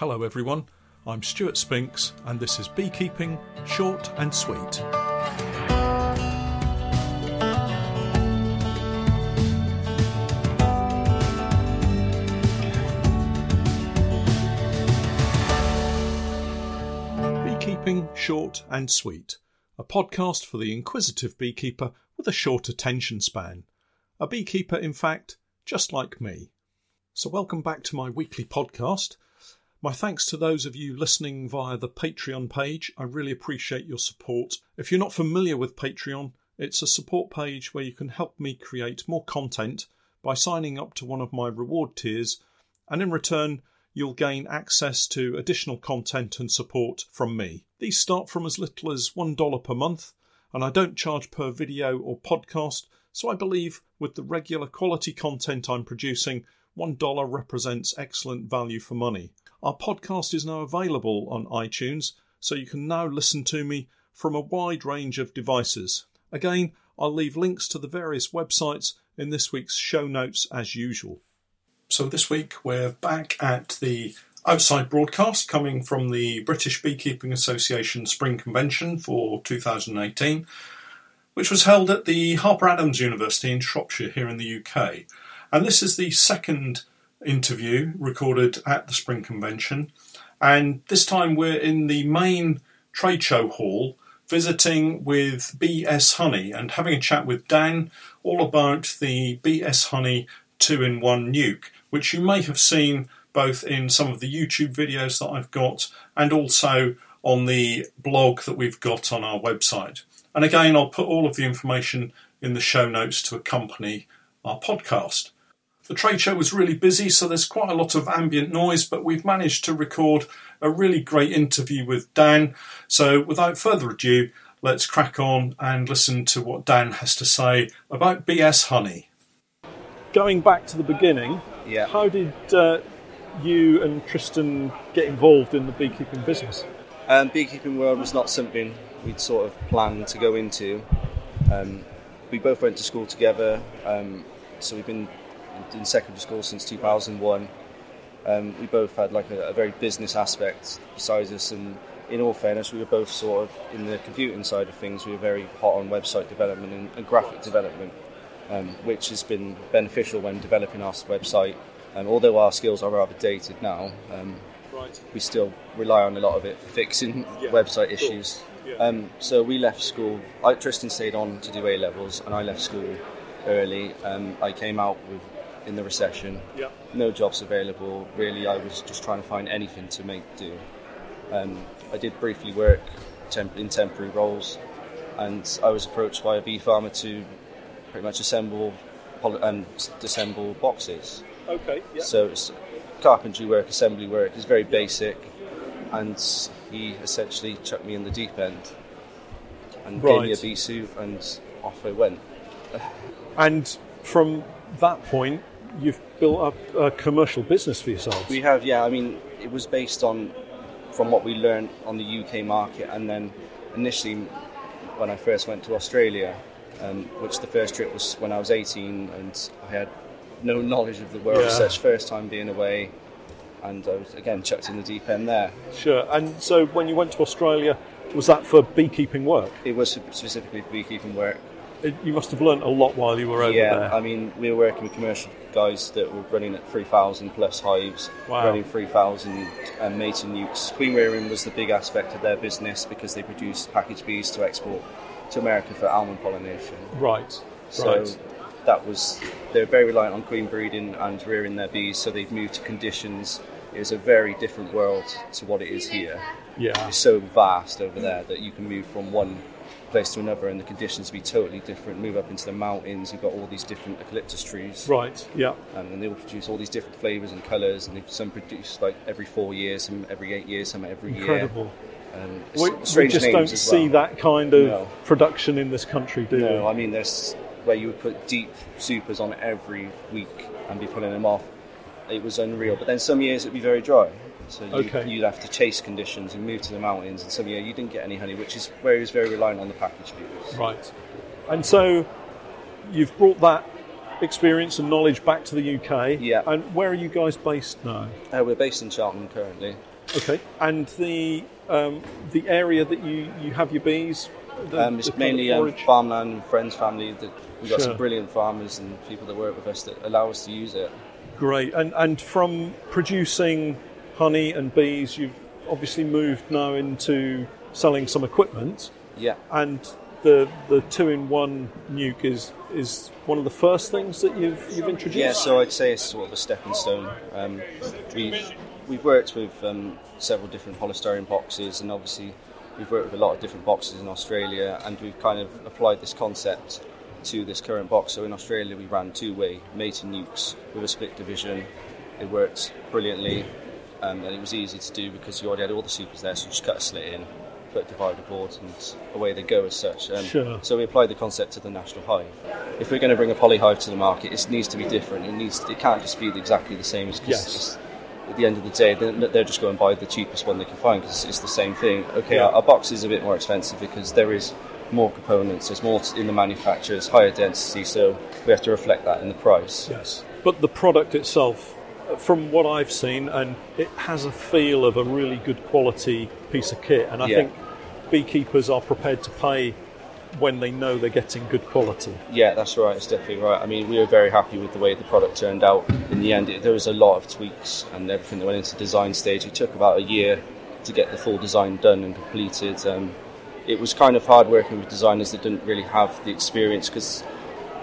Hello, everyone. I'm Stuart Spinks, and this is Beekeeping Short and Sweet. Beekeeping Short and Sweet, a podcast for the inquisitive beekeeper with a short attention span. A beekeeper, in fact, just like me. So, welcome back to my weekly podcast. My thanks to those of you listening via the Patreon page. I really appreciate your support. If you're not familiar with Patreon, it's a support page where you can help me create more content by signing up to one of my reward tiers, and in return, you'll gain access to additional content and support from me. These start from as little as $1 per month, and I don't charge per video or podcast, so I believe with the regular quality content I'm producing, $1 represents excellent value for money. Our podcast is now available on iTunes, so you can now listen to me from a wide range of devices. Again, I'll leave links to the various websites in this week's show notes as usual. So, this week we're back at the outside broadcast coming from the British Beekeeping Association Spring Convention for 2018, which was held at the Harper Adams University in Shropshire here in the UK. And this is the second interview recorded at the Spring Convention. And this time we're in the main trade show hall visiting with BS Honey and having a chat with Dan all about the BS Honey 2 in 1 nuke, which you may have seen both in some of the YouTube videos that I've got and also on the blog that we've got on our website. And again, I'll put all of the information in the show notes to accompany our podcast. The trade show was really busy, so there's quite a lot of ambient noise, but we've managed to record a really great interview with Dan. So, without further ado, let's crack on and listen to what Dan has to say about BS Honey. Going back to the beginning, Yeah. how did uh, you and Tristan get involved in the beekeeping business? Um, beekeeping world was not something we'd sort of planned to go into. Um, we both went to school together, um, so we've been in secondary school since 2001. Um, we both had like a, a very business aspect besides us, and in all fairness, we were both sort of in the computing side of things. We were very hot on website development and, and graphic development, um, which has been beneficial when developing our website. Um, although our skills are rather dated now, um, Right. we still rely on a lot of it for fixing Yeah, website issues. yeah. Um, so we left school. I, Tristan stayed on to do A levels, and I left school early. Um, I came out with in the recession, Yeah. no jobs available. Really, I was just trying to find anything to make do. Um, I did briefly work temp- in temporary roles, and I was approached by a bee farmer to pretty much assemble poli- um, assemble boxes. Okay. Yeah. So it's carpentry work, assembly work It's very basic, and he essentially chucked me in the deep end and gave me a Right. bee suit, and off I went. And from that point, you've built up a commercial business for yourselves. We have, yeah. I mean, it was based on from what we learned on the UK market, and then initially when I first went to Australia, um, which the first trip was when I was 18, and I had no knowledge of the world as Yeah. such. First time being away, and I was again chucked in the deep end there. Sure. And so when you went to Australia, was that for beekeeping work? It was specifically for beekeeping work. You must have learnt a lot while you were over yeah, there. Yeah, I mean, we were working with commercial guys that were running at 3,000 plus hives, Wow. running 3,000 um, mating nukes. Queen rearing was the big aspect of their business because they produced package bees to export to America for almond pollination. right. So right. that was, they were very reliant on queen breeding and rearing their bees, so they've moved to conditions. It was a very different world to what it is here. Yeah. It's so vast over there that you can move from one place to another and the conditions be totally different. Move up into the mountains, you've got all these different eucalyptus trees. Right. Yeah. Um, and they all produce all these different flavours and colours, and some produce like every four years, some every eight years, some every Incredible. year. Um, We, we just don't see well. that kind of No. production in this country, do No, we? I mean there's where you would put deep supers on every week and be pulling them off. It was unreal. But then some years it'd be very dry. So you, Okay. you'd have to chase conditions and move to the mountains, and some year you didn't get any honey, which is where he was very reliant on the package bees. Right. And so you've brought that experience and knowledge back to the UK. Yeah. And where are you guys based now? Uh, we're based in Cheltenham currently. Okay. And the um, the area that you, you have your bees. The, Um, it's the kind of mainly um, farmland and friends, family. That we've got Sure. some brilliant farmers and people that work with us that allow us to use it. Great. And and from producing honey and bees, you've obviously moved now into selling some equipment. Yeah. And the the two in one nuke is is one of the first things that you've you've introduced. Yeah, so I'd say it's sort of a stepping stone. Um, we've we've worked with um, several different polystyrene boxes, and obviously we've worked with a lot of different boxes in Australia, and we've kind of applied this concept to this current box. So in Australia, we ran two-way mating nukes with a split division. It worked brilliantly, um, and it was easy to do because you already had all the supers there, so you just cut a slit in. Put a divider board and away they go as such. Um, Sure. So we applied the concept to the national hive. If we're going to bring a poly hive to the market, it needs to be different. It needs. It can't just be exactly the same. 'cause Yes. At the end of the day, they're, they're just going to buy the cheapest one they can find because it's the same thing. Okay, Yeah. our, our box is a bit more expensive because there is more components. There's more in the manufacture. It's higher density, so we have to reflect that in the price. Yes. But the product itself, from what I've seen, and it has a feel of a really good quality piece of kit, and I Yeah. think beekeepers are prepared to pay when they know they're getting good quality. Yeah, that's right. It's definitely right. I mean, we were very happy with the way the product turned out. In the end, it, there was a lot of tweaks and everything that went into the design stage. It took about a year to get the full design done and completed. Um, it was kind of hard working with designers that didn't really have the experience because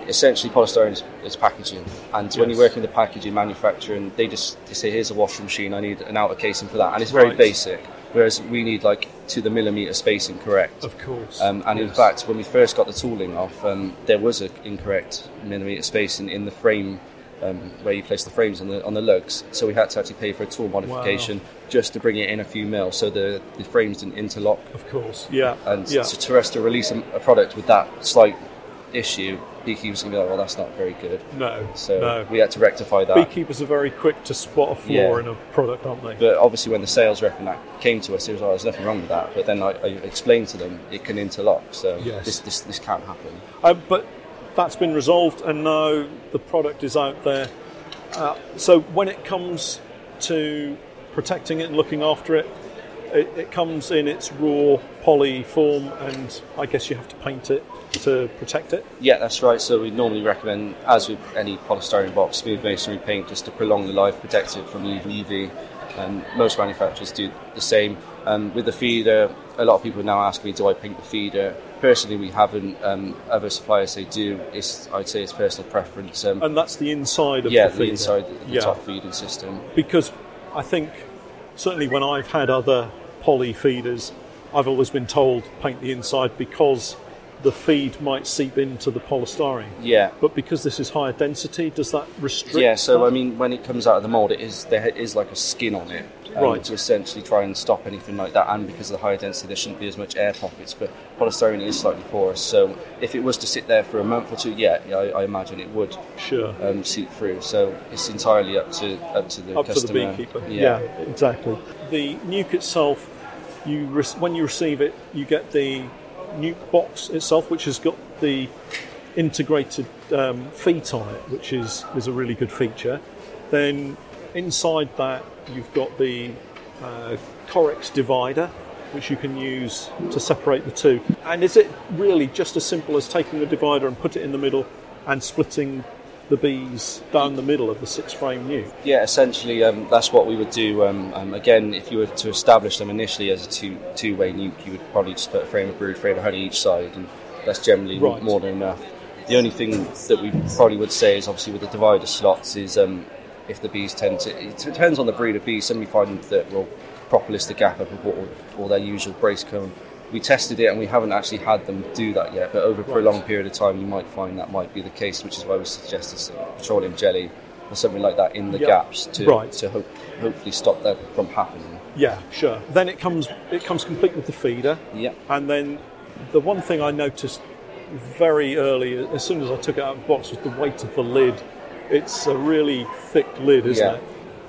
essentially polystyrene is, is packaging, and when you Yes. work in the packaging manufacturing, they just they say, "Here's a washing machine. I need an outer casing for that," and it's very Right. basic. Whereas we need like to the millimeter spacing correct. Of course. Um, and in fact, when we first got the tooling off, um, there was an incorrect millimeter spacing in the frame um, where you place the frames on the on the lugs. So we had to actually pay for a tool modification just to bring it in a few mil, so the, the frames didn't interlock. of course. Yeah. And yeah. so to us to release a, a product with that slight issue, beekeepers can be like, "Well, that's not very good." no. So no. we had to rectify that. Beekeepers are very quick to spot a flaw Yeah. in a product, aren't they? But obviously, when the sales rep and that came to us, it was like, "There's nothing wrong with that." But then I, I explained to them it can interlock, so Yes. this, this this can't happen. Uh, but that's been resolved, and now the product is out there. Uh, so when it comes to protecting it and looking after it, it, it comes in its raw poly form, and I guess you have to paint it to protect it. Yeah, that's right. So we normally recommend, as with any polystyrene box, smooth masonry paint just to prolong the life, protect it from UV. And most manufacturers do the same. Um, with the feeder, a lot of people now ask me, do I paint the feeder? Personally, we haven't. Um, other suppliers they do. It's I'd say it's personal preference. Um, And that's the inside of yeah, the the, feeder. inside, the Yeah. top feeding system. because I think certainly when I've had other poly feeders, I've always been told paint the inside because the feed might seep into the polystyrene. Yeah, But because this is higher density, does that restrict? Yeah, so that? I mean, when it comes out of the mold, it is there is like a skin on it, um, Right. To essentially try and stop anything like that, and because of the higher density, there shouldn't be as much air pockets. But polystyrene is slightly porous, so if it was to sit there for a month or two, yeah, yeah I, I imagine it would sure. um, seep through. So it's entirely up to up to the Up to the customer. beekeeper. Yeah. exactly. The nuke itself, you re- when you receive it, you get the nuke box itself, which has got the integrated um, feet on it, which is is a really good feature. Then inside that, you've got the uh, Correx divider, which you can use to separate the two. And is it really just as simple as taking the divider and put it in the middle and splitting the bees down the middle of the six frame nuke? Yeah, essentially, um, that's what we would do. Um, um, again, if you were to establish them initially as a two two way nuke, you would probably just put a frame of brood, frame of honey each side, and that's generally Right. more than enough. The only thing that we probably would say is obviously with the divider slots is um, if the bees tend to. It depends on the breed of bees. Some we find that will propolis the gap up or, or their usual brace comb. We tested it and we haven't actually had them do that yet, but over a prolonged period of time, you might find that might be the case, which is why we suggested some petroleum jelly or something like that in the Yeah. gaps to, Right. to hope, hopefully stop that from happening. Yeah, sure. Then it comes it comes complete with the feeder, Yeah. and then the one thing I noticed very early, as soon as I took it out of the box, was the weight of the lid. It's a really thick lid, isn't Yeah. it?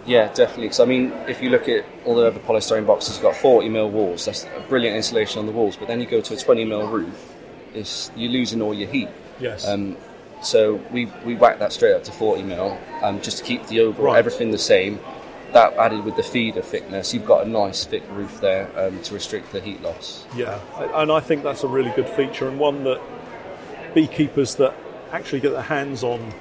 Yeah, definitely. Because I mean, if you look at all the other polystyrene boxes, you've got 40 mil walls. That's a brilliant insulation on the walls. But then you go to a 20 mil roof, it's, you're losing all your heat. Yes. Um, So we, we whacked that straight up to 40 mil, um, just to keep the overall Right. everything the same. That added with the feeder thickness, you've got a nice thick roof there um, to restrict the heat loss. Yeah, and I think that's a really good feature and one that beekeepers that actually get their hands on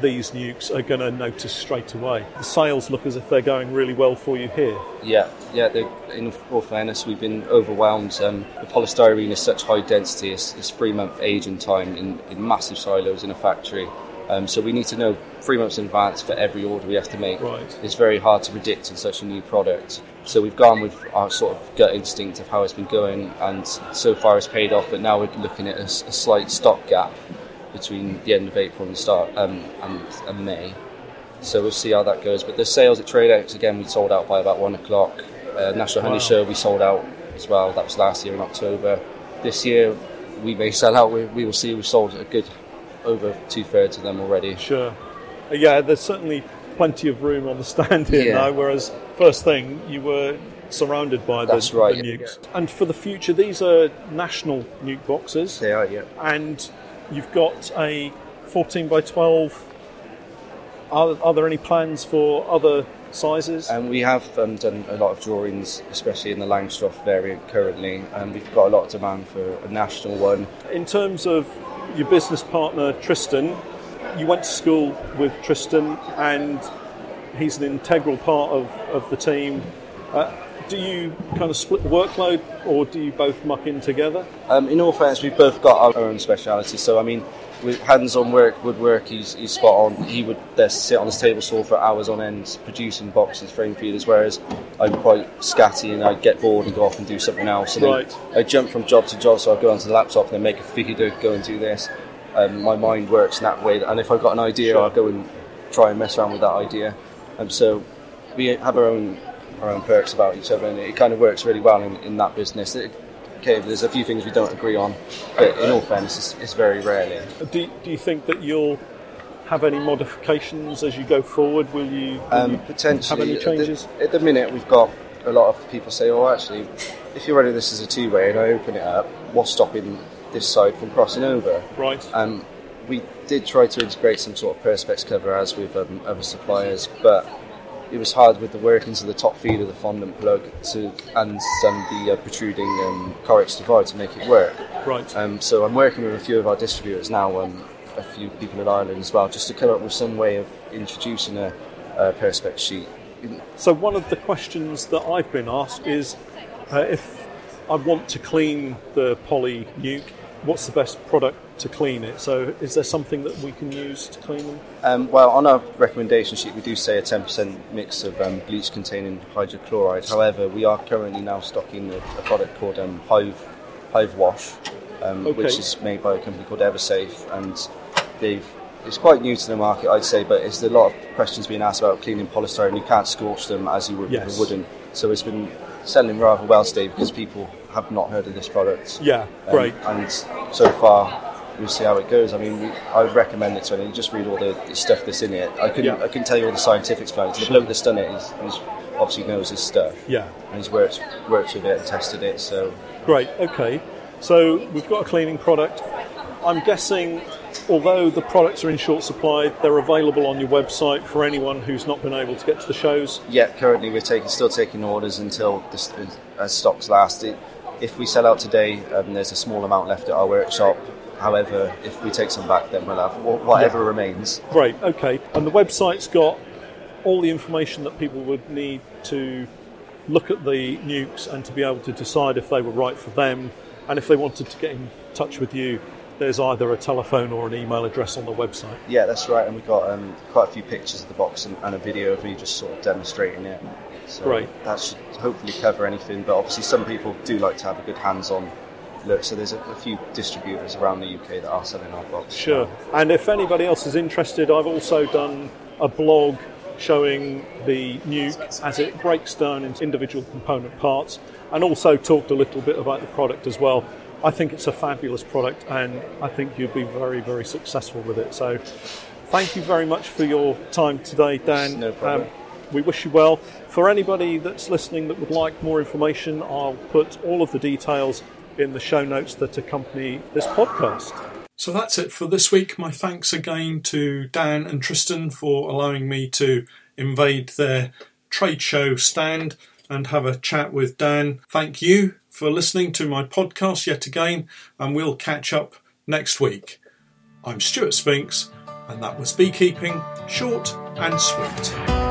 these nukes are going to notice straight away. The sales look as if they're going really well for you here. Yeah, yeah. In all fairness, we've been overwhelmed. Um, the polystyrene is such high density; it's, it's three month aging time in, in massive silos in a factory. Um, so we need to know three months in advance for every order we have to make. Right. It's very hard to predict in such a new product. So we've gone with our sort of gut instinct of how it's been going, and so far it's paid off. But now we're looking at a slight stock gap between the end of April and start um, and, and May. So we'll see how that goes. But the sales at TradeX again, we sold out by about one o'clock. Uh, National Honey Wow. Show we sold out as well. That was last year in October. This year we may sell out. We, we will see. We've sold a good over two thirds of them already. Sure. Uh, Yeah, there's certainly plenty of room on the stand here Yeah. now, whereas first thing you were surrounded by the, right. the nukes. And for the future, these are national nuke boxes, They are, yeah. and you've got a 14 by 12. Are, are there any plans for other sizes? And we have um, done a lot of drawings, especially in the Langstroth variant currently. And we've got a lot of demand for a national one. In terms of your business partner Tristan, you went to school with Tristan, and he's an integral part of, of the team. Uh, do you kind of split the workload, or do you both muck in together? Um, in all fairness, we've both got our own specialities. So, I mean, with hands-on work, woodwork, he's, he's spot on. He would uh, sit on his table saw for hours on end producing boxes, frame feeders, whereas I'm quite scatty and I get bored and go off and do something else. And Right. I jump from job to job, so I go onto the laptop and then make a feeder, go and do this. Um, my mind works in that way, and if I've got an idea, Sure. I'll go and try and mess around with that idea. Um, so we have our own our own perks about each other, and it kind of works really well in, in that business. It, okay, there's a few things we don't agree on, but in all fairness, it's, it's very rarely. Do, do you think that you'll have any modifications as you go forward? Will you, will Um, you potentially, have any at the- changes? At the, minute, we've got a lot of people say, "Oh, actually, if you're running this as a two-way and I open it up, what's stopping this side from crossing over?" Right. Um, we did try to integrate some sort of perspex cover as with um, other suppliers, but it was hard with the workings of the top feed of the fondant plug to and um, the uh, protruding um, Correx divide to make it work. right. Um, so I'm working with a few of our distributors now, um, a few people in Ireland as well, just to come up with some way of introducing a, a perspex sheet. So one of the questions that I've been asked is uh, if I want to clean the poly nuke, what's the best product to clean it? So is there something that we can use to clean them? Um, well, on our recommendation sheet, we do say a 10% mix of um, bleach containing hydrochloride. However, we are currently now stocking a, a product called um, Hive, Hive Wash, um, Okay. which is made by a company called Eversafe, and they've it's quite new to the market, I'd say, but it's a lot of questions being asked about cleaning polystyrene. You can't scorch them as you would Yes. with a wooden, so it's been selling rather well today because people have not heard of this product. Yeah, Um, great. And so far, we'll see how it goes. I mean, we, I would recommend it to anyone. Just read all the, the stuff that's in it. I couldn't, Yeah. I couldn't tell you all the scientific explanations. The bloke that's done it is, is obviously knows his stuff. Yeah, And he's worked, worked with it and tested it. So great. Okay. So we've got a cleaning product. I'm guessing, although the products are in short supply, they're available on your website for anyone who's not been able to get to the shows. yeah, currently we're taking, still taking orders until this, as stocks last. It, if we sell out today, um, there's a small amount left at our workshop. However, if we take some back, then we'll have whatever Yeah. remains. Great, okay. And the website's got all the information that people would need to look at the nukes and to be able to decide if they were right for them. And if they wanted to get in touch with you, there's either a telephone or an email address on the website. Yeah, that's right. And we've got um, quite a few pictures of the box and, and a video of me just sort of demonstrating it. So Great. That should hopefully cover anything. But obviously, some people do like to have a good hands-on look. So there's a, a few distributors around the UK that are selling our box. Sure. And if anybody else is interested, I've also done a blog showing the nuke as it breaks down into individual component parts and also talked a little bit about the product as well. I think it's a fabulous product and I think you'll be very, very successful with it. So thank you very much for your time today, Dan. Um, No problem. We wish you well. For anybody that's listening that would like more information, I'll put all of the details in the show notes that accompany this podcast. So that's it for this week. My thanks again to Dan and Tristan for allowing me to invade their trade show stand and have a chat with Dan. Thank you for listening to my podcast yet again, and we'll catch up next week. I'm Stuart Spinks, and that was Beekeeping Short and Sweet.